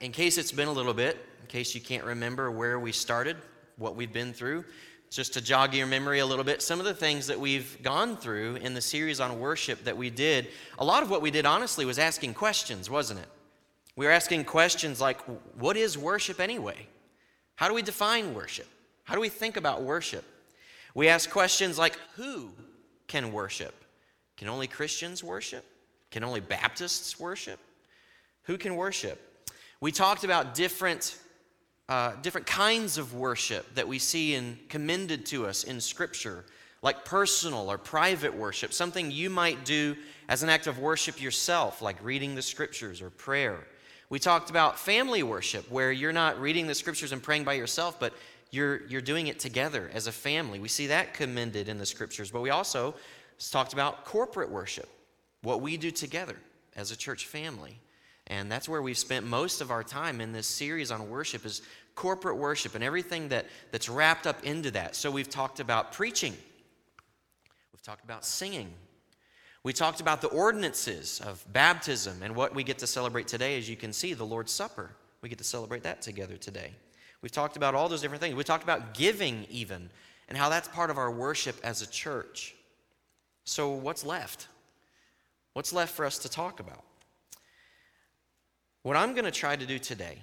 in case it's been a little bit, in case you can't remember where we started, what we've been through, just to jog your memory a little bit, some of the things that we've gone through in the series on worship that we did, a lot of what we did honestly was asking questions, wasn't it? We were asking questions like, what is worship anyway? How do we define worship? How do we think about worship? We ask questions like, who can worship? Can only Christians worship? Can only Baptists worship? Who can worship? We talked about different uh, different kinds of worship that we see and commended to us in Scripture, like personal or private worship, something you might do as an act of worship yourself, like reading the Scriptures or prayer. We talked about family worship, where you're not reading the Scriptures and praying by yourself, but you're, you're doing it together as a family. We see that commended in the Scriptures. But we also talked about corporate worship, what we do together as a church family. And that's where we've spent most of our time in this series on worship is corporate worship and everything that, that's wrapped up into that. So we've talked about preaching. We've talked about singing. We talked about the ordinances of baptism and what we get to celebrate today, as you can see, the Lord's Supper. We get to celebrate that together today. We've talked about all those different things. We talked about giving, even, and how that's part of our worship as a church. So, what's left? What's left for us to talk about? What I'm going to try to do today,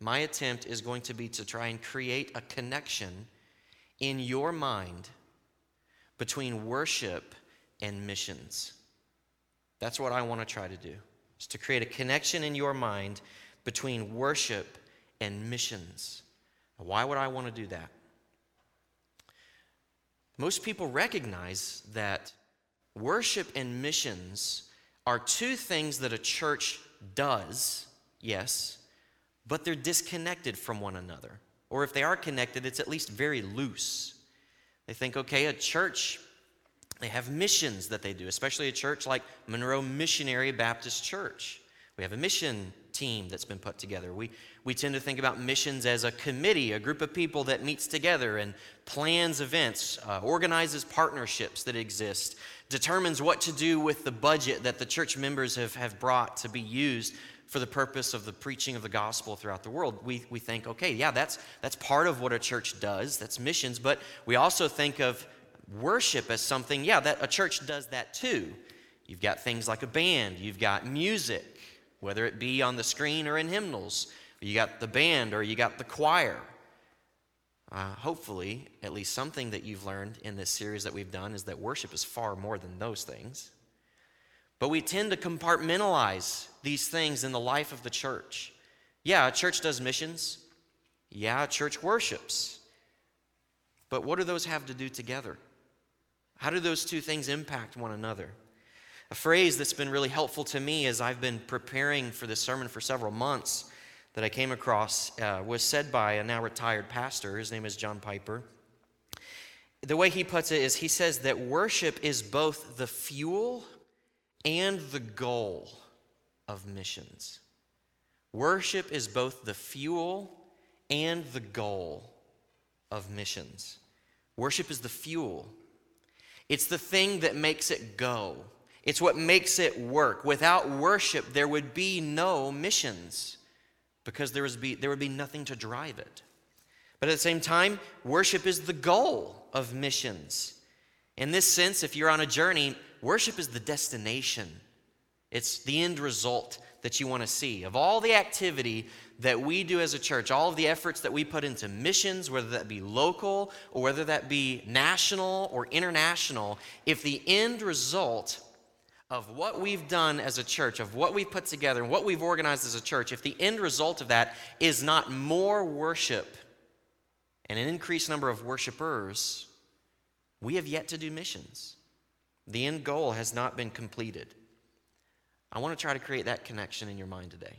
my attempt is going to be to try and create a connection in your mind between worship and missions. That's what I want to try to do. Is to create a connection in your mind between worship and missions. Why would I want to do that? Most people recognize that worship and missions are two things that a church does, yes, but they're disconnected from one another. Or if they are connected, it's at least very loose. They think, okay, a church, they have missions that they do, especially a church like Monroe Missionary Baptist Church. We have a mission team that's been put together. We, we tend to think about missions as a committee, a group of people that meets together and plans events, uh, organizes partnerships that exist, determines what to do with the budget that the church members have, have brought to be used for the purpose of the preaching of the gospel throughout the world. We, we think, okay, yeah, that's, that's part of what a church does, that's missions, but we also think of worship as something, yeah, that a church does that too. You've got things like a band, you've got music, whether it be on the screen or in hymnals. You got the band or you got the choir. Uh, hopefully, at least something that you've learned in this series that we've done is that worship is far more than those things. But we tend to compartmentalize these things in the life of the church. Yeah, a church does missions. Yeah, a church worships. But what do those have to do together? How do those two things impact one another? A phrase that's been really helpful to me as I've been preparing for this sermon for several months that I came across uh, was said by a now retired pastor. His name is John Piper. The way he puts it is he says that worship is both the fuel and the goal of missions. Worship is both the fuel and the goal of missions. Worship is the fuel, it's the thing that makes it go, it's what makes it work. Without worship, there would be no missions because there, was be, there would be nothing to drive it. But at the same time, worship is the goal of missions. In this sense, if you're on a journey, worship is the destination, it's the end result that you want to see. Of all the activity that we do as a church, all of the efforts that we put into missions, whether that be local or whether that be national or international, if the end result of what we've done as a church, of what we've put together, and what we've organized as a church, if the end result of that is not more worship and an increased number of worshipers, we have yet to do missions. The end goal has not been completed. I want to try to create that connection in your mind today.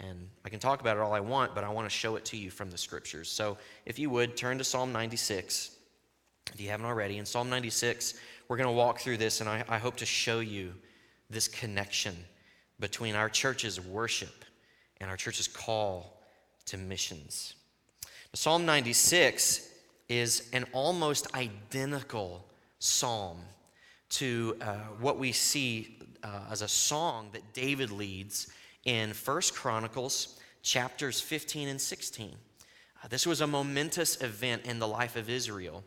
And I can talk about it all I want, but I want to show it to you from the scriptures. So if you would, turn to Psalm 96, if you haven't already. In Psalm 96, we're going to walk through this, and I, I hope to show you this connection between our church's worship and our church's call to missions. Psalm 96 is an almost identical psalm to uh, what we see uh, as a song that David leads in First Chronicles chapters 15 and 16. Uh, this was a momentous event in the life of Israel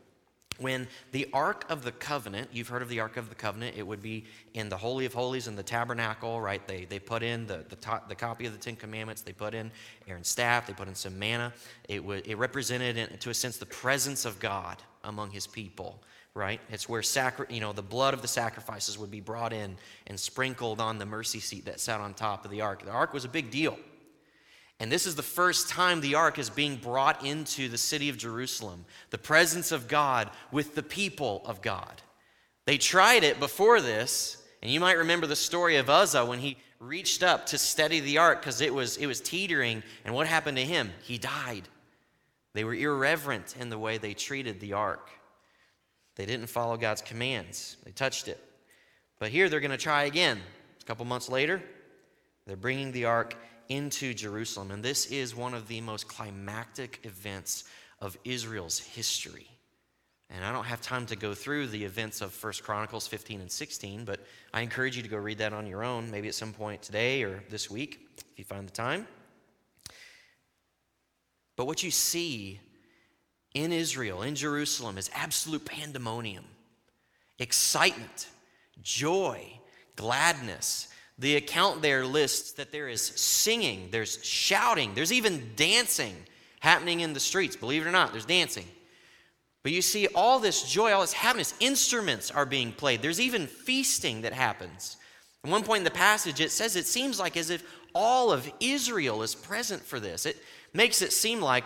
when the Ark of the Covenant, you've heard of the Ark of the Covenant, it would be in the Holy of Holies in the tabernacle, right? They, they put in the, the, the copy of the Ten Commandments, they put in Aaron's staff, they put in some manna. It, would, it represented, in, to a sense, the presence of God among his people, right? It's where sacri- you know, the blood of the sacrifices would be brought in and sprinkled on the mercy seat that sat on top of the Ark. The Ark was a big deal. And this is the first time the ark is being brought into the city of Jerusalem, the presence of God with the people of God. They tried it before this, and you might remember the story of Uzzah when he reached up to steady the ark because it was, it was teetering. And what happened to him? He died. They were irreverent in the way they treated the ark. They didn't follow God's commands, they touched it. But here they're going to try again. A couple months later, they're bringing the ark into Jerusalem. And this is one of the most climactic events of Israel's history. And I don't have time to go through the events of 1 Chronicles 15 and 16, but I encourage you to go read that on your own, maybe at some point today or this week, if you find the time. But what you see in Israel, in Jerusalem, is absolute pandemonium, excitement, joy, gladness, the account there lists that there is singing, there's shouting, there's even dancing happening in the streets. Believe it or not, there's dancing. But you see all this joy, all this happiness, instruments are being played. There's even feasting that happens. At one point in the passage, it says it seems like as if all of Israel is present for this. It makes it seem like,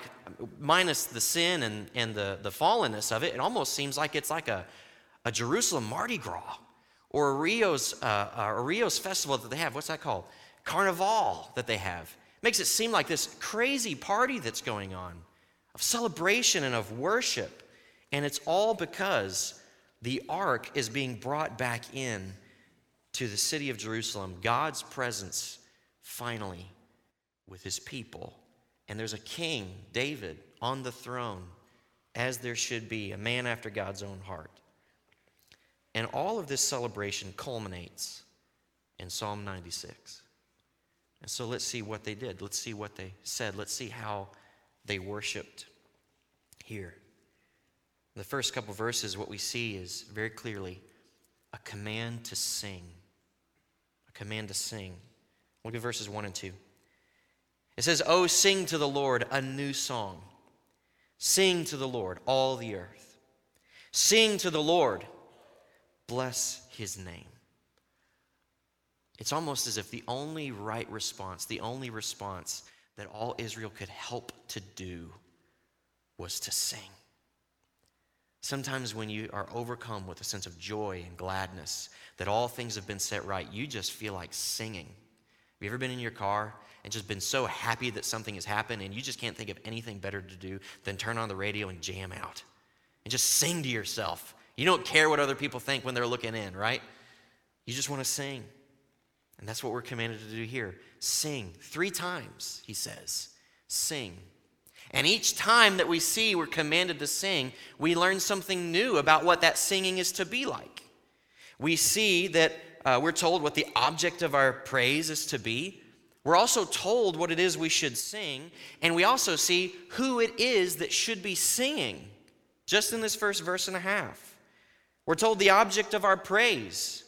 minus the sin and, and the, the fallenness of it, it almost seems like it's like a, a Jerusalem Mardi Gras or a Rio's, uh, uh, a Rio's festival that they have. What's that called? Carnival that they have. Makes it seem like this crazy party that's going on of celebration and of worship. And it's all because the ark is being brought back in to the city of Jerusalem, God's presence finally with his people. And there's a king, David, on the throne, as there should be, a man after God's own heart. And all of this celebration culminates in Psalm 96. And so let's see what they did. Let's see what they said. Let's see how they worshiped here. The first couple verses, what we see is very clearly a command to sing. A command to sing. Look at verses 1 and 2. It says, Oh, sing to the Lord a new song. Sing to the Lord, all the earth. Sing to the Lord bless his name. It's almost as if the only right response, the only response that all Israel could help to do was to sing. Sometimes when you are overcome with a sense of joy and gladness that all things have been set right, you just feel like singing. Have you ever been in your car and just been so happy that something has happened and you just can't think of anything better to do than turn on the radio and jam out and just sing to yourself you don't care what other people think when they're looking in, right? You just want to sing. And that's what we're commanded to do here. Sing. Three times, he says. Sing. And each time that we see we're commanded to sing, we learn something new about what that singing is to be like. We see that uh, we're told what the object of our praise is to be. We're also told what it is we should sing, and we also see who it is that should be singing, just in this first verse and a half. We're told the object of our praise.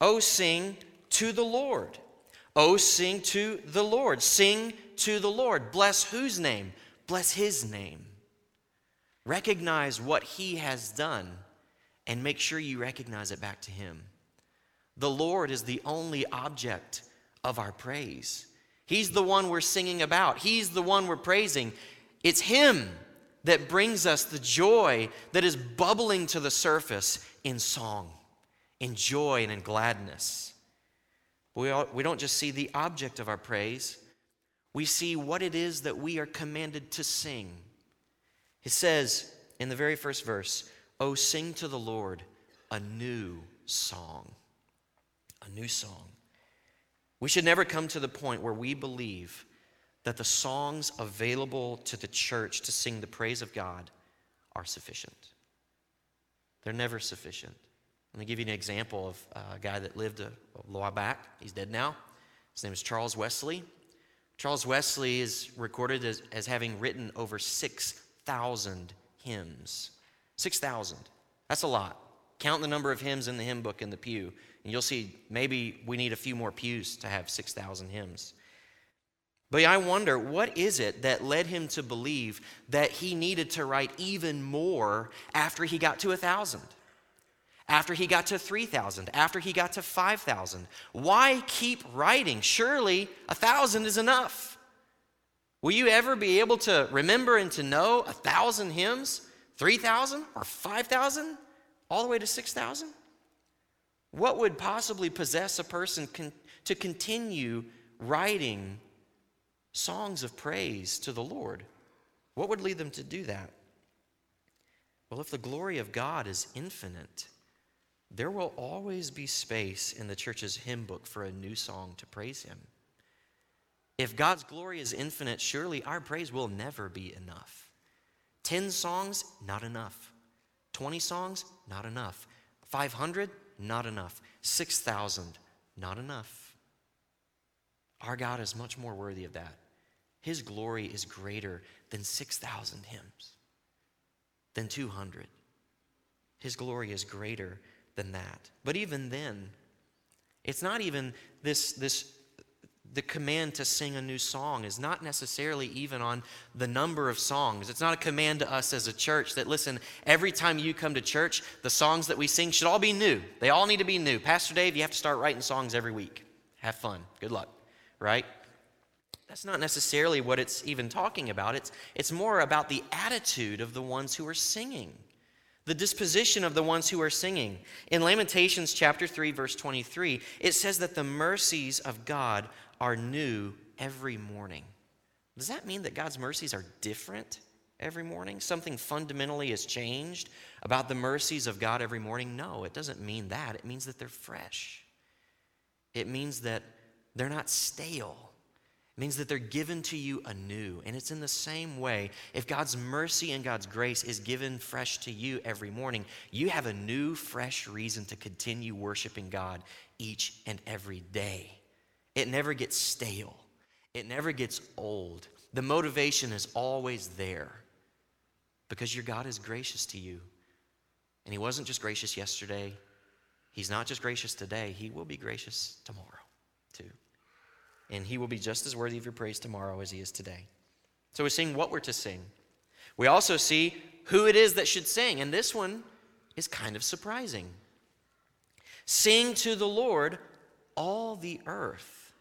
Oh, sing to the Lord. Oh, sing to the Lord. Sing to the Lord. Bless whose name? Bless his name. Recognize what he has done and make sure you recognize it back to him. The Lord is the only object of our praise. He's the one we're singing about, He's the one we're praising. It's Him that brings us the joy that is bubbling to the surface in song, in joy, and in gladness. We, all, we don't just see the object of our praise, we see what it is that we are commanded to sing. It says in the very first verse, Oh, sing to the Lord a new song. A new song. We should never come to the point where we believe that the songs available to the church to sing the praise of God are sufficient. They're never sufficient. Let me give you an example of a guy that lived a, a while back. He's dead now. His name is Charles Wesley. Charles Wesley is recorded as, as having written over 6,000 hymns. 6,000. That's a lot. Count the number of hymns in the hymn book in the pew, and you'll see maybe we need a few more pews to have 6,000 hymns. But I wonder, what is it that led him to believe that he needed to write even more after he got to a 1,000? After he got to 3,000? After he got to 5,000? Why keep writing? Surely a 1,000 is enough. Will you ever be able to remember and to know a 1,000 hymns? 3,000 or 5,000? All the way to 6,000? What would possibly possess a person con- to continue writing songs of praise to the Lord. What would lead them to do that? Well, if the glory of God is infinite, there will always be space in the church's hymn book for a new song to praise Him. If God's glory is infinite, surely our praise will never be enough. 10 songs, not enough. 20 songs, not enough. 500, not enough. 6,000, not enough. Our God is much more worthy of that. His glory is greater than 6,000 hymns, than 200. His glory is greater than that. But even then, it's not even this, this the command to sing a new song is not necessarily even on the number of songs. It's not a command to us as a church that, listen, every time you come to church, the songs that we sing should all be new. They all need to be new. Pastor Dave, you have to start writing songs every week. Have fun. Good luck, right? That's not necessarily what it's even talking about. It's, it's more about the attitude of the ones who are singing, the disposition of the ones who are singing. In Lamentations chapter 3, verse 23, it says that the mercies of God are new every morning. Does that mean that God's mercies are different every morning? Something fundamentally has changed about the mercies of God every morning? No, it doesn't mean that. It means that they're fresh, it means that they're not stale. It means that they're given to you anew. And it's in the same way. If God's mercy and God's grace is given fresh to you every morning, you have a new, fresh reason to continue worshiping God each and every day. It never gets stale, it never gets old. The motivation is always there because your God is gracious to you. And He wasn't just gracious yesterday, He's not just gracious today, He will be gracious tomorrow, and he will be just as worthy of your praise tomorrow as he is today. So we're seeing what we're to sing. We also see who it is that should sing, and this one is kind of surprising. Sing to the Lord, all the earth.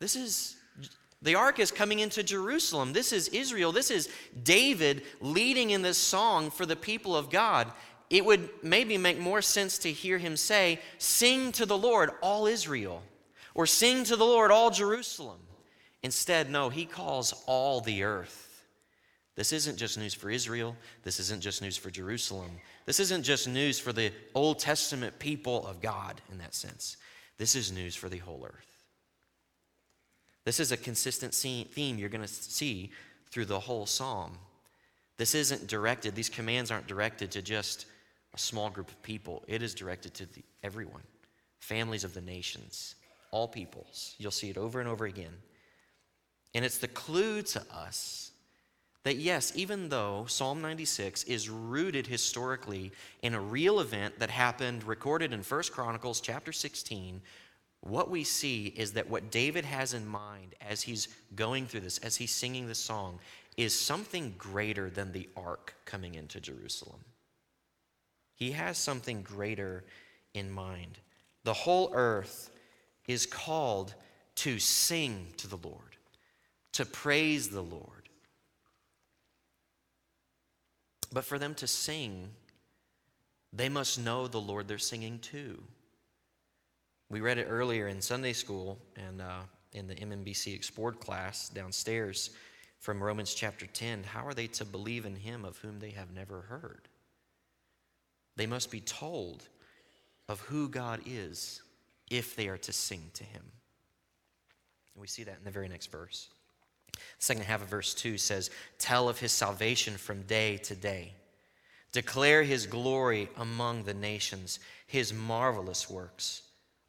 This is the ark is coming into Jerusalem. This is Israel. This is David leading in this song for the people of God. It would maybe make more sense to hear him say, Sing to the Lord, all Israel or sing to the Lord, all Jerusalem. Instead, no, he calls all the earth. This isn't just news for Israel. This isn't just news for Jerusalem. This isn't just news for the Old Testament people of God in that sense. This is news for the whole earth. This is a consistent theme you're going to see through the whole psalm. This isn't directed, these commands aren't directed to just a small group of people, it is directed to the, everyone, families of the nations all peoples. You'll see it over and over again. And it's the clue to us that, yes, even though Psalm 96 is rooted historically in a real event that happened recorded in 1 Chronicles chapter 16, what we see is that what David has in mind as he's going through this, as he's singing this song, is something greater than the ark coming into Jerusalem. He has something greater in mind. The whole earth is called to sing to the Lord, to praise the Lord. But for them to sing, they must know the Lord they're singing to. We read it earlier in Sunday school and uh, in the MMBC Explored class downstairs from Romans chapter 10. How are they to believe in him of whom they have never heard? They must be told of who God is if they are to sing to him. And we see that in the very next verse. The second half of verse 2 says, Tell of his salvation from day to day. Declare his glory among the nations, his marvelous works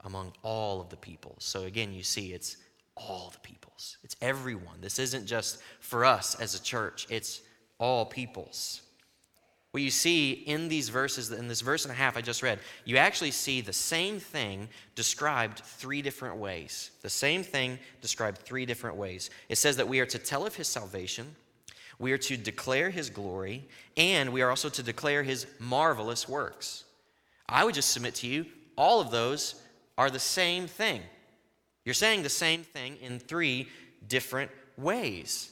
among all of the peoples. So again, you see it's all the peoples. It's everyone. This isn't just for us as a church, it's all peoples. What you see in these verses, in this verse and a half I just read, you actually see the same thing described three different ways. The same thing described three different ways. It says that we are to tell of his salvation, we are to declare his glory, and we are also to declare his marvelous works. I would just submit to you, all of those are the same thing. You're saying the same thing in three different ways.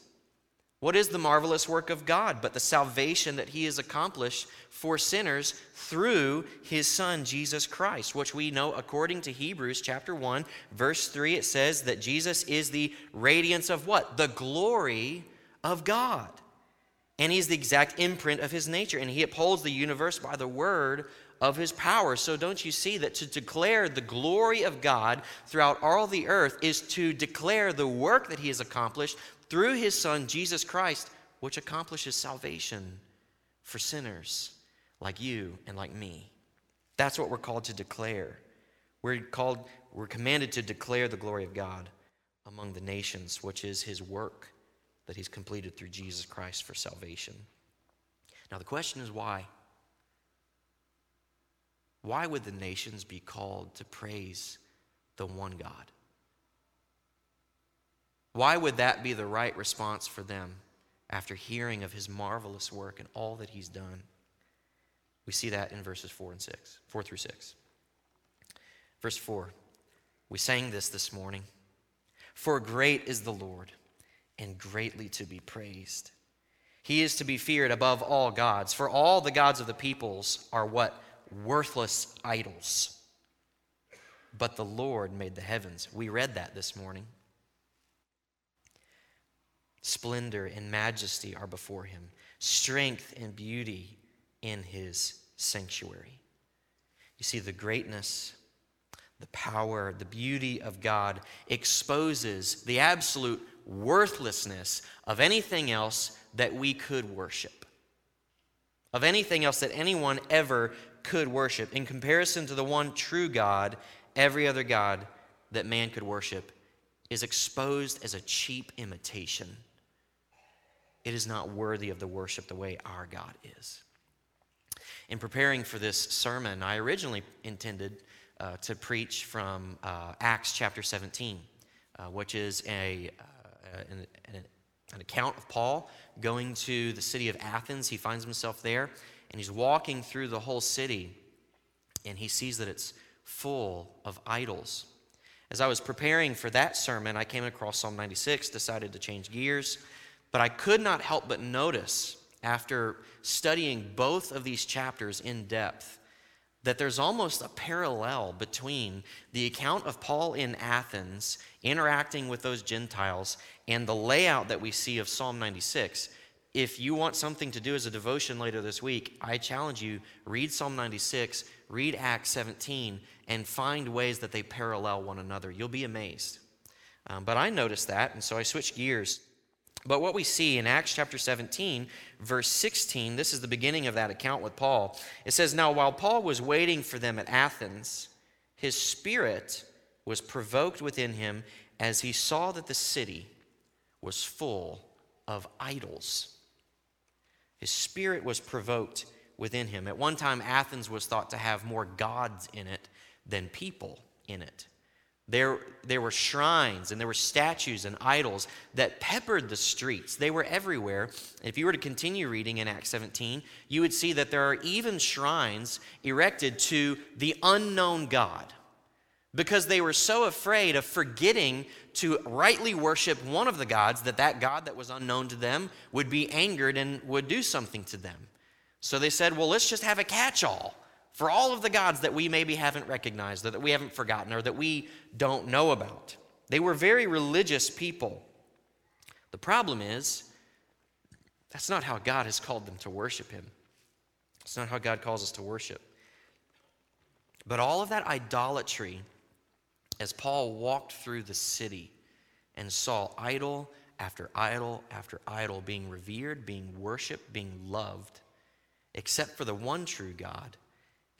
What is the marvelous work of God but the salvation that He has accomplished for sinners through His Son, Jesus Christ, which we know according to Hebrews chapter 1, verse 3, it says that Jesus is the radiance of what? The glory of God. And He's the exact imprint of His nature, and He upholds the universe by the word of his power. So, don't you see that to declare the glory of God throughout all the earth is to declare the work that he has accomplished through his Son, Jesus Christ, which accomplishes salvation for sinners like you and like me. That's what we're called to declare. We're called, we're commanded to declare the glory of God among the nations, which is his work that he's completed through Jesus Christ for salvation. Now, the question is why? Why would the nations be called to praise the one God? Why would that be the right response for them after hearing of his marvelous work and all that he's done? We see that in verses 4 and 6, 4 through 6. Verse 4. We sang this this morning. For great is the Lord and greatly to be praised. He is to be feared above all gods, for all the gods of the peoples are what? Worthless idols. But the Lord made the heavens. We read that this morning. Splendor and majesty are before him, strength and beauty in his sanctuary. You see, the greatness, the power, the beauty of God exposes the absolute worthlessness of anything else that we could worship, of anything else that anyone ever could worship. In comparison to the one true God, every other God that man could worship is exposed as a cheap imitation it is not worthy of the worship the way our God is. In preparing for this sermon, I originally intended uh, to preach from uh, Acts chapter 17, uh, which is a, uh, an, an, an account of Paul going to the city of Athens. He finds himself there, and he's walking through the whole city, and he sees that it's full of idols. As I was preparing for that sermon, I came across Psalm 96, decided to change gears. But I could not help but notice, after studying both of these chapters in depth, that there's almost a parallel between the account of Paul in Athens interacting with those Gentiles and the layout that we see of Psalm 96. If you want something to do as a devotion later this week, I challenge you read Psalm 96, read Acts 17, and find ways that they parallel one another. You'll be amazed. Um, but I noticed that, and so I switched gears but what we see in Acts chapter 17, verse 16, this is the beginning of that account with Paul. It says, Now while Paul was waiting for them at Athens, his spirit was provoked within him as he saw that the city was full of idols. His spirit was provoked within him. At one time, Athens was thought to have more gods in it than people in it. There, there were shrines and there were statues and idols that peppered the streets. They were everywhere. If you were to continue reading in Acts 17, you would see that there are even shrines erected to the unknown God because they were so afraid of forgetting to rightly worship one of the gods that that God that was unknown to them would be angered and would do something to them. So they said, well, let's just have a catch all for all of the gods that we maybe haven't recognized, or that we haven't forgotten, or that we don't know about. They were very religious people. The problem is, that's not how God has called them to worship Him. It's not how God calls us to worship. But all of that idolatry, as Paul walked through the city and saw idol after idol after idol being revered, being worshiped, being loved, except for the one true God,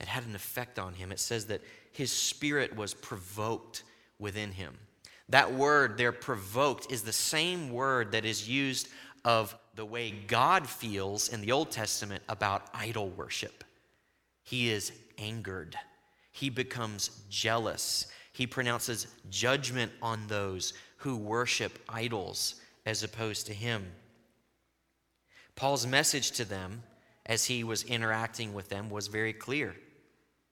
It had an effect on him. It says that his spirit was provoked within him. That word there, provoked, is the same word that is used of the way God feels in the Old Testament about idol worship. He is angered, he becomes jealous, he pronounces judgment on those who worship idols as opposed to him. Paul's message to them as he was interacting with them was very clear.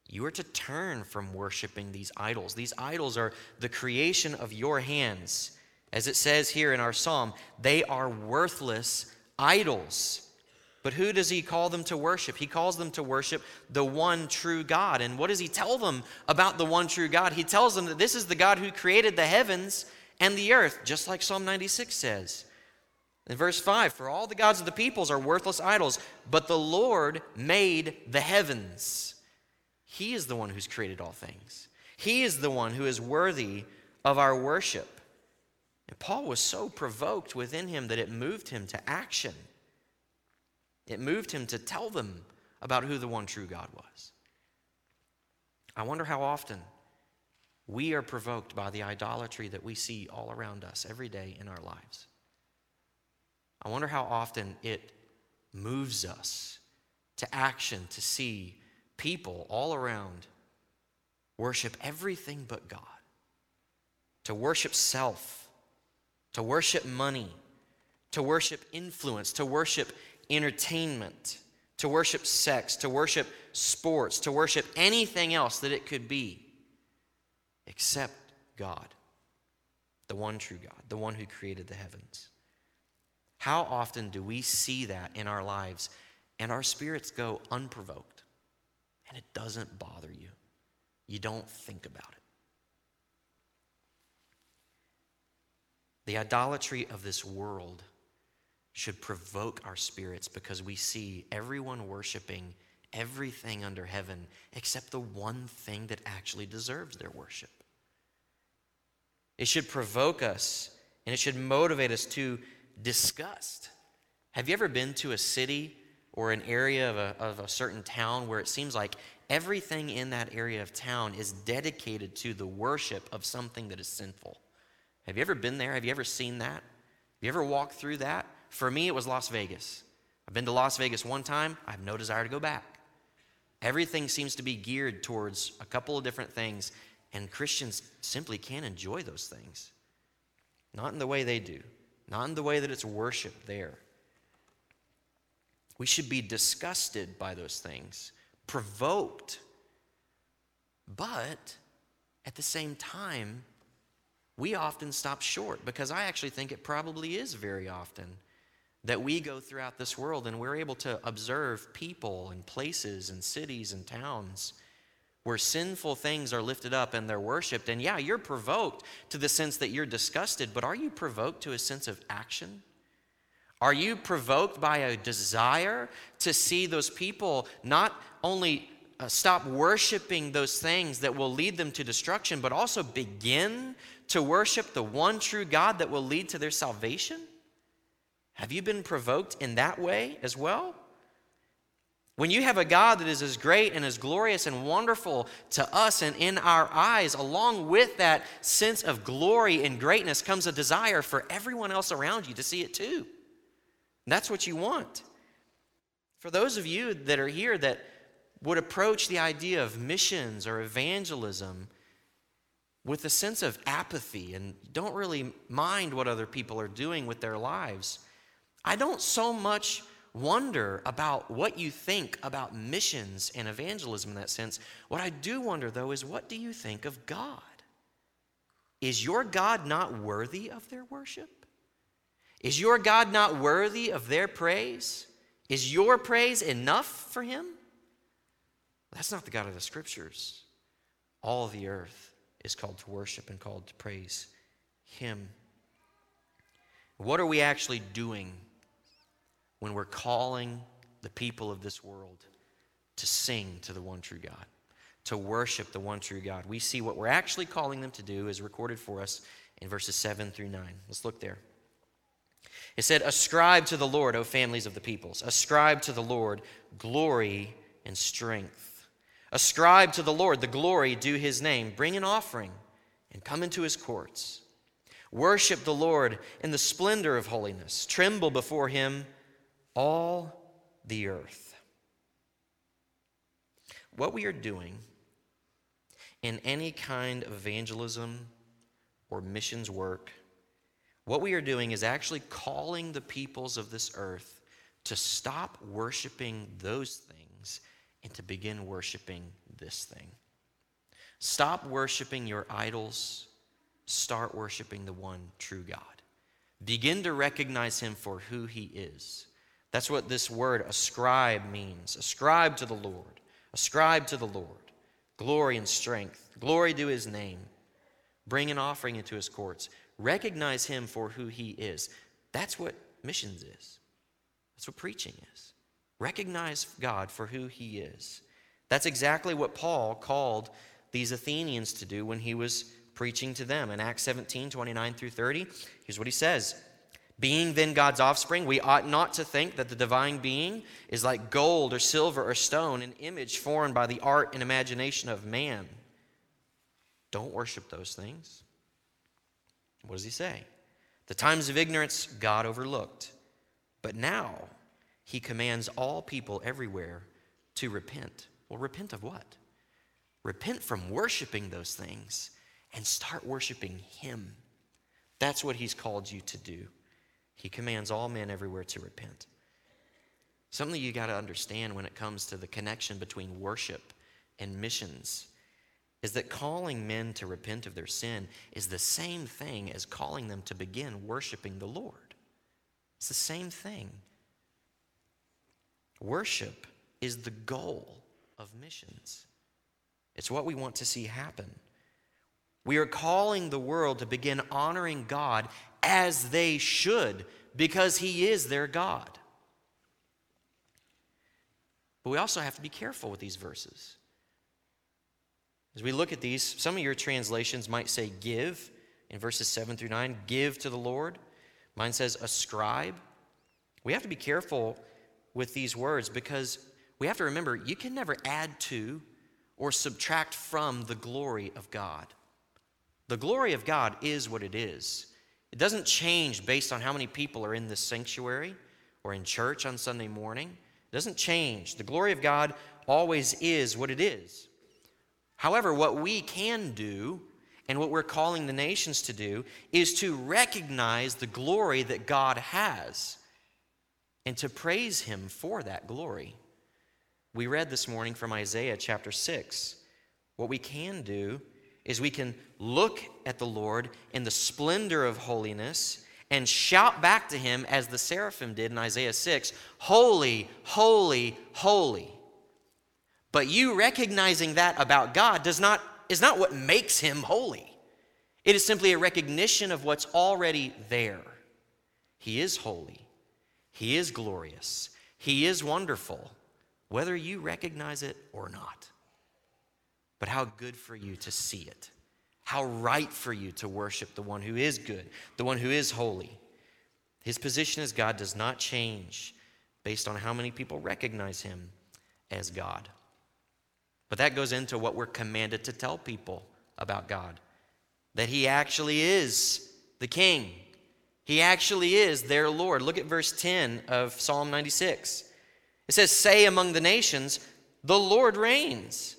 You are to turn from worshiping these idols. These idols are the creation of your hands. As it says here in our psalm, they are worthless idols. But who does he call them to worship? He calls them to worship the one true God. And what does he tell them about the one true God? He tells them that this is the God who created the heavens and the earth, just like Psalm 96 says. In verse 5, for all the gods of the peoples are worthless idols, but the Lord made the heavens. He is the one who's created all things. He is the one who is worthy of our worship. And Paul was so provoked within him that it moved him to action. It moved him to tell them about who the one true God was. I wonder how often we are provoked by the idolatry that we see all around us every day in our lives. I wonder how often it moves us to action to see people all around worship everything but God, to worship self, to worship money, to worship influence, to worship entertainment, to worship sex, to worship sports, to worship anything else that it could be except God, the one true God, the one who created the heavens. How often do we see that in our lives and our spirits go unprovoked and it doesn't bother you? You don't think about it. The idolatry of this world should provoke our spirits because we see everyone worshiping everything under heaven except the one thing that actually deserves their worship. It should provoke us and it should motivate us to disgust. Have you ever been to a city or an area of a, of a certain town where it seems like everything in that area of town is dedicated to the worship of something that is sinful? Have you ever been there? Have you ever seen that? Have you ever walked through that? For me, it was Las Vegas. I've been to Las Vegas one time, I have no desire to go back. Everything seems to be geared towards a couple of different things, and Christians simply can't enjoy those things. Not in the way they do not in the way that it's worshiped there. We should be disgusted by those things, provoked, but at the same time, we often stop short because I actually think it probably is very often that we go throughout this world and we're able to observe people and places and cities and towns where sinful things are lifted up and they're worshiped. And yeah, you're provoked to the sense that you're disgusted, but are you provoked to a sense of action? Are you provoked by a desire to see those people not only uh, stop worshiping those things that will lead them to destruction, but also begin to worship the one true God that will lead to their salvation? Have you been provoked in that way as well? When you have a God that is as great and as glorious and wonderful to us and in our eyes, along with that sense of glory and greatness comes a desire for everyone else around you to see it too. And that's what you want. For those of you that are here that would approach the idea of missions or evangelism with a sense of apathy and don't really mind what other people are doing with their lives, I don't so much wonder about what you think about missions and evangelism in that sense. What I do wonder, though, is what do you think of God? Is your God not worthy of their worship? Is your God not worthy of their praise? Is your praise enough for him? That's not the God of the scriptures. All the earth is called to worship and called to praise him. What are we actually doing when we're calling the people of this world to sing to the one true God, to worship the one true God. We see what we're actually calling them to do is recorded for us in verses 7 through 9. Let's look there. It said, Ascribe to the Lord, O families of the peoples, ascribe to the Lord glory and strength. Ascribe to the Lord the glory due his name. Bring an offering and come into his courts. Worship the Lord in the splendor of holiness. Tremble before him, all the earth. What we are doing in any kind of evangelism or missions work, what we are doing is actually calling the peoples of this earth to stop worshiping those things and to begin worshiping this thing. Stop worshiping your idols, start worshiping the one true God. Begin to recognize him for who he is. That's what this word ascribe means. Ascribe to the Lord. Ascribe to the Lord. Glory and strength. Glory to his name. Bring an offering into his courts. Recognize him for who he is. That's what missions is. That's what preaching is. Recognize God for who he is. That's exactly what Paul called these Athenians to do when he was preaching to them. In Acts 17 29 through 30, here's what he says Being then God's offspring, we ought not to think that the divine being is like gold or silver or stone, an image formed by the art and imagination of man. Don't worship those things. What does he say? The times of ignorance God overlooked. But now he commands all people everywhere to repent. Well, repent of what? Repent from worshiping those things and start worshiping him. That's what he's called you to do. He commands all men everywhere to repent. Something you got to understand when it comes to the connection between worship and missions is that calling men to repent of their sin is the same thing as calling them to begin worshiping the Lord. It's the same thing. Worship is the goal of missions, it's what we want to see happen. We are calling the world to begin honoring God as they should because He is their God. But we also have to be careful with these verses. As we look at these, some of your translations might say give in verses 7 through 9, give to the Lord. Mine says ascribe. We have to be careful with these words because we have to remember you can never add to or subtract from the glory of God. The glory of God is what it is. It doesn't change based on how many people are in this sanctuary or in church on Sunday morning. It doesn't change. The glory of God always is what it is. However, what we can do and what we're calling the nations to do is to recognize the glory that God has and to praise Him for that glory. We read this morning from Isaiah chapter 6. What we can do is we can look at the Lord in the splendor of holiness and shout back to Him as the seraphim did in Isaiah 6 Holy, holy, holy. But you recognizing that about God does not, is not what makes Him holy. It is simply a recognition of what's already there. He is holy. He is glorious. He is wonderful, whether you recognize it or not. But how good for you to see it. How right for you to worship the one who is good, the one who is holy. His position as God does not change based on how many people recognize him as God. But that goes into what we're commanded to tell people about God that he actually is the king he actually is their Lord. Look at verse 10 of Psalm 96. It says, Say among the nations, the Lord reigns.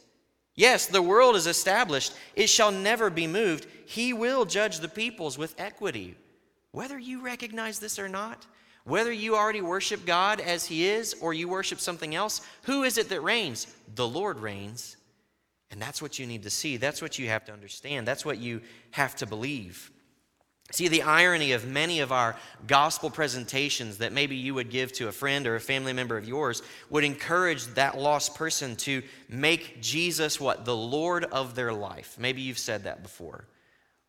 Yes, the world is established, it shall never be moved. He will judge the peoples with equity. Whether you recognize this or not, whether you already worship God as He is or you worship something else, who is it that reigns? The Lord reigns. And that's what you need to see. That's what you have to understand. That's what you have to believe. See, the irony of many of our gospel presentations that maybe you would give to a friend or a family member of yours would encourage that lost person to make Jesus what? The Lord of their life. Maybe you've said that before.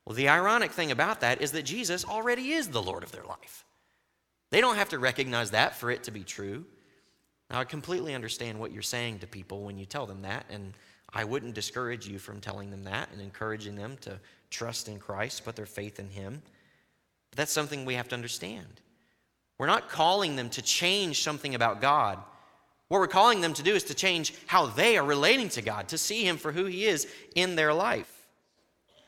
Well, the ironic thing about that is that Jesus already is the Lord of their life. They don't have to recognize that for it to be true. Now, I completely understand what you're saying to people when you tell them that, and I wouldn't discourage you from telling them that and encouraging them to trust in Christ, put their faith in Him. But that's something we have to understand. We're not calling them to change something about God. What we're calling them to do is to change how they are relating to God, to see Him for who He is in their life.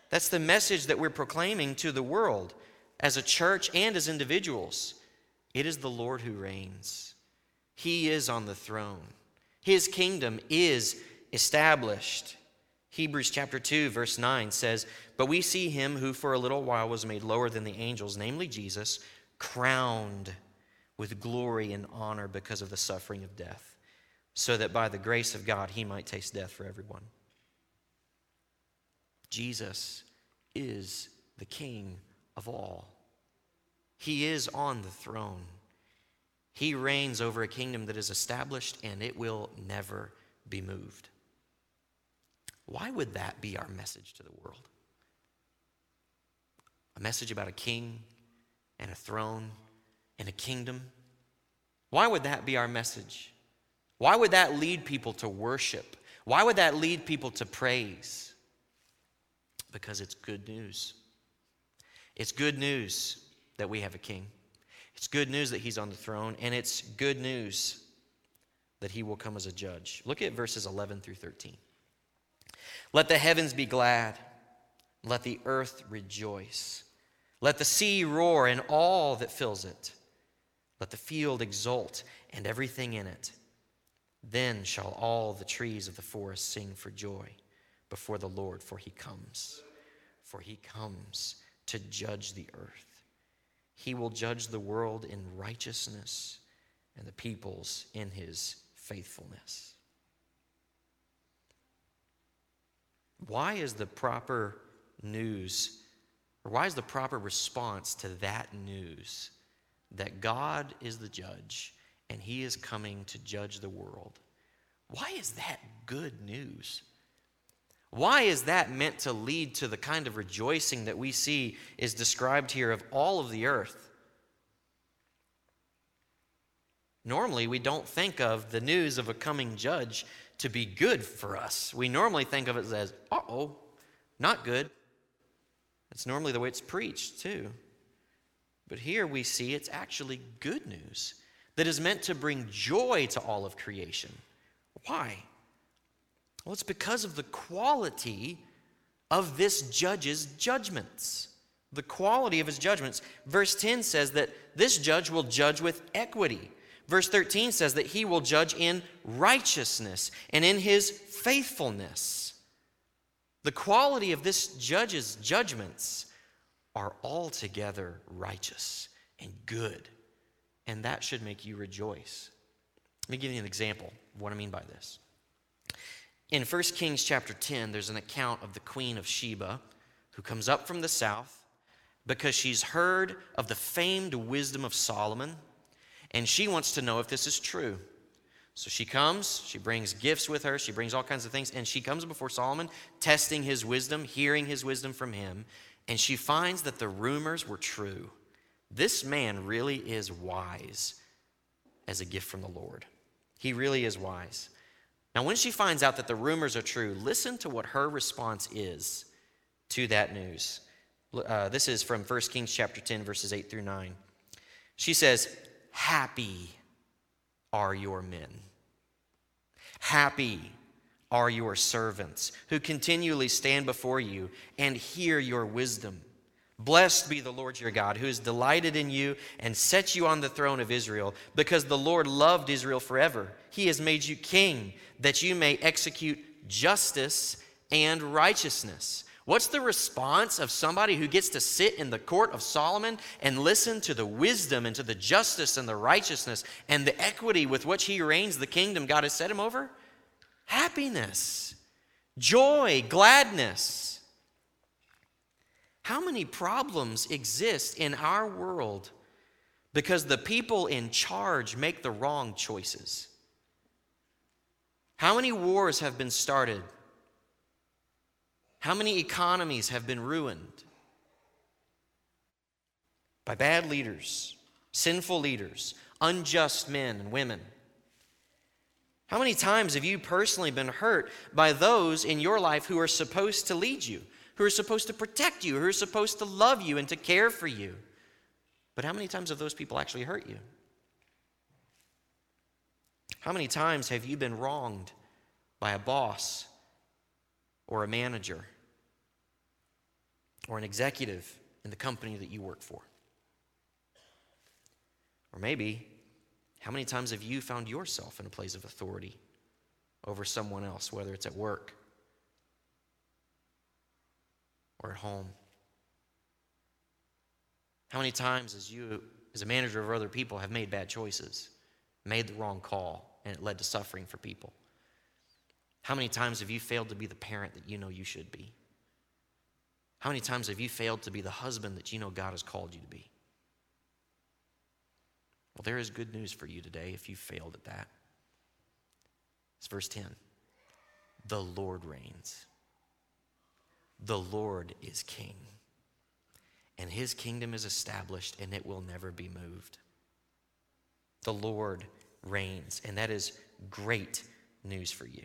That's the message that we're proclaiming to the world as a church and as individuals. It is the Lord who reigns, He is on the throne, His kingdom is established. Hebrews chapter 2, verse 9 says, But we see him who for a little while was made lower than the angels, namely Jesus, crowned with glory and honor because of the suffering of death, so that by the grace of God he might taste death for everyone. Jesus is the King of all. He is on the throne. He reigns over a kingdom that is established and it will never be moved. Why would that be our message to the world? A message about a king and a throne and a kingdom? Why would that be our message? Why would that lead people to worship? Why would that lead people to praise? Because it's good news. It's good news that we have a king. It's good news that he's on the throne, and it's good news that he will come as a judge. Look at verses 11 through 13. Let the heavens be glad, let the earth rejoice, let the sea roar and all that fills it, let the field exult and everything in it. Then shall all the trees of the forest sing for joy before the Lord, for he comes, for he comes to judge the earth. He will judge the world in righteousness and the peoples in his faithfulness. Why is the proper news, or why is the proper response to that news that God is the judge and he is coming to judge the world? Why is that good news? Why is that meant to lead to the kind of rejoicing that we see is described here of all of the earth? Normally, we don't think of the news of a coming judge to be good for us. We normally think of it as, uh oh, not good. That's normally the way it's preached, too. But here we see it's actually good news that is meant to bring joy to all of creation. Why? Well, it's because of the quality of this judge's judgments. The quality of his judgments. Verse 10 says that this judge will judge with equity. Verse 13 says that he will judge in righteousness and in his faithfulness. The quality of this judge's judgments are altogether righteous and good, and that should make you rejoice. Let me give you an example of what I mean by this. In 1 Kings chapter 10, there's an account of the queen of Sheba who comes up from the south because she's heard of the famed wisdom of Solomon and she wants to know if this is true. So she comes, she brings gifts with her, she brings all kinds of things, and she comes before Solomon, testing his wisdom, hearing his wisdom from him, and she finds that the rumors were true. This man really is wise as a gift from the Lord. He really is wise. Now, when she finds out that the rumors are true, listen to what her response is to that news. Uh, this is from 1 Kings chapter 10, verses 8 through 9. She says, Happy are your men. Happy are your servants who continually stand before you and hear your wisdom. Blessed be the Lord your God, who has delighted in you and set you on the throne of Israel, because the Lord loved Israel forever. He has made you king, that you may execute justice and righteousness. What's the response of somebody who gets to sit in the court of Solomon and listen to the wisdom and to the justice and the righteousness and the equity with which he reigns the kingdom God has set him over? Happiness, joy, gladness. How many problems exist in our world because the people in charge make the wrong choices? How many wars have been started how many economies have been ruined by bad leaders, sinful leaders, unjust men and women? How many times have you personally been hurt by those in your life who are supposed to lead you, who are supposed to protect you, who are supposed to love you and to care for you? But how many times have those people actually hurt you? How many times have you been wronged by a boss or a manager or an executive in the company that you work for? Or maybe, how many times have you found yourself in a place of authority over someone else, whether it's at work or at home? How many times, as you, as a manager of other people, have made bad choices, made the wrong call, and it led to suffering for people? How many times have you failed to be the parent that you know you should be? How many times have you failed to be the husband that you know God has called you to be? Well, there is good news for you today if you failed at that. It's verse 10. The Lord reigns. The Lord is king. And his kingdom is established and it will never be moved. The Lord reigns, and that is great news for you.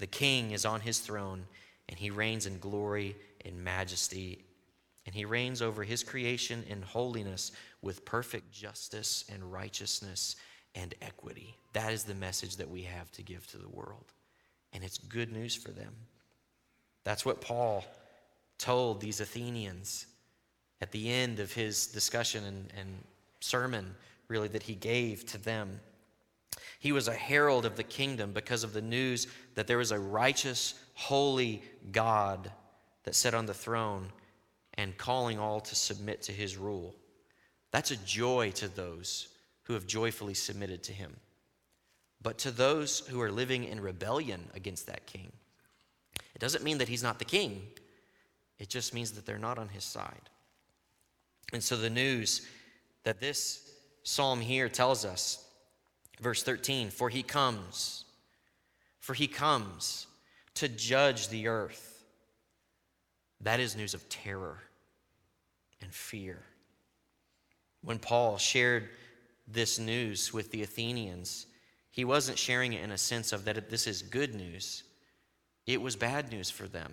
The king is on his throne, and he reigns in glory and majesty, and he reigns over his creation in holiness with perfect justice and righteousness and equity. That is the message that we have to give to the world. And it's good news for them. That's what Paul told these Athenians at the end of his discussion and, and sermon, really, that he gave to them. He was a herald of the kingdom because of the news that there was a righteous, holy God that sat on the throne and calling all to submit to his rule. That's a joy to those who have joyfully submitted to him. But to those who are living in rebellion against that king, it doesn't mean that he's not the king, it just means that they're not on his side. And so the news that this psalm here tells us, verse 13, for he comes, for he comes to judge the earth that is news of terror and fear. When Paul shared this news with the Athenians, he wasn't sharing it in a sense of that this is good news. It was bad news for them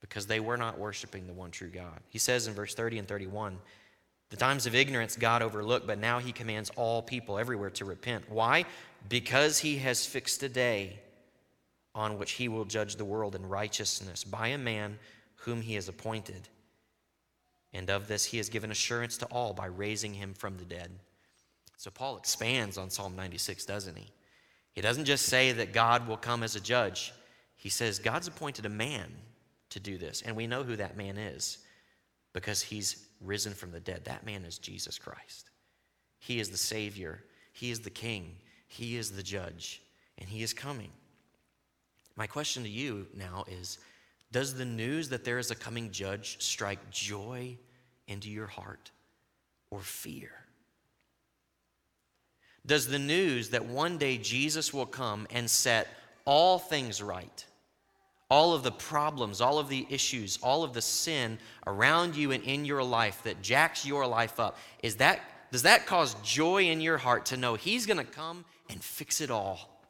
because they were not worshiping the one true God. He says in verse 30 and 31 the times of ignorance God overlooked, but now he commands all people everywhere to repent. Why? Because he has fixed a day on which he will judge the world in righteousness by a man whom he has appointed. And of this he has given assurance to all by raising him from the dead. So Paul expands on Psalm 96, doesn't he? He doesn't just say that God will come as a judge, he says God's appointed a man to do this. And we know who that man is because he's risen from the dead. That man is Jesus Christ. He is the Savior, He is the King, He is the judge, and He is coming. My question to you now is does the news that there is a coming judge strike joy into your heart or fear? Does the news that one day Jesus will come and set all things right, all of the problems, all of the issues, all of the sin around you and in your life that jacks your life up, is that, does that cause joy in your heart to know He's going to come and fix it all?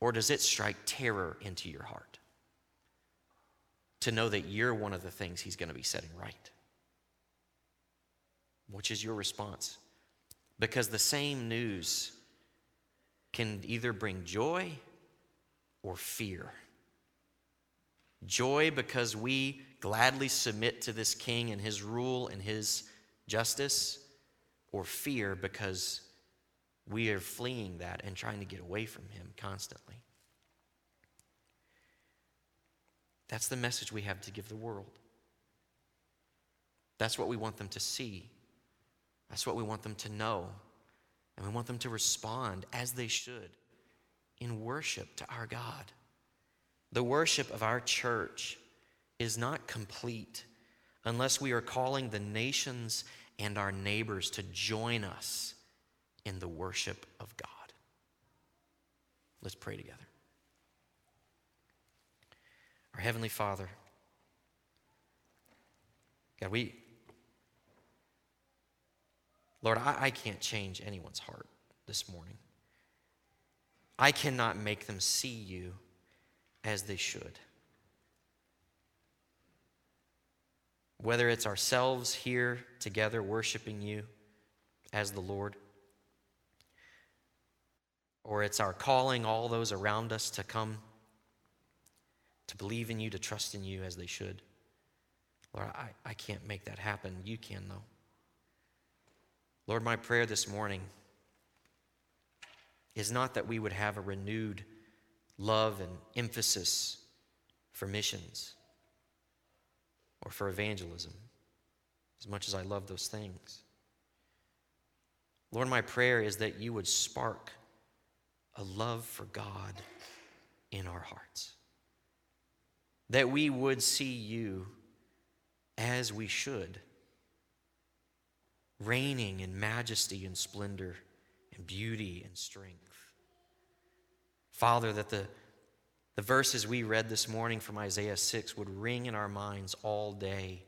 Or does it strike terror into your heart? To know that you're one of the things He's going to be setting right. Which is your response? Because the same news can either bring joy or fear. Joy because we gladly submit to this king and his rule and his justice, or fear because we are fleeing that and trying to get away from him constantly. That's the message we have to give the world. That's what we want them to see. That's what we want them to know. And we want them to respond as they should in worship to our God. The worship of our church is not complete unless we are calling the nations and our neighbors to join us in the worship of God. Let's pray together. Our Heavenly Father, God, we, Lord, I, I can't change anyone's heart this morning. I cannot make them see you as they should. Whether it's ourselves here together worshiping you as the Lord, or it's our calling all those around us to come to believe in you, to trust in you as they should. Lord, I, I can't make that happen. You can, though. Lord, my prayer this morning is not that we would have a renewed love and emphasis for missions or for evangelism, as much as I love those things. Lord, my prayer is that you would spark a love for God in our hearts. That we would see you as we should, reigning in majesty and splendor and beauty and strength. Father, that the, the verses we read this morning from Isaiah 6 would ring in our minds all day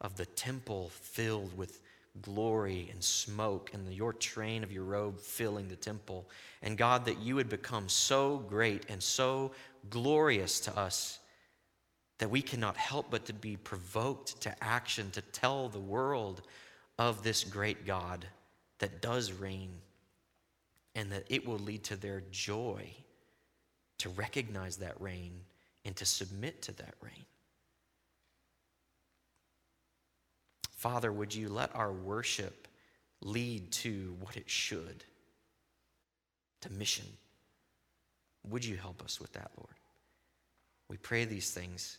of the temple filled with glory and smoke and the, your train of your robe filling the temple. And God, that you would become so great and so glorious to us that we cannot help but to be provoked to action to tell the world of this great God that does reign and that it will lead to their joy to recognize that reign and to submit to that reign. Father, would you let our worship lead to what it should, to mission? Would you help us with that, Lord? We pray these things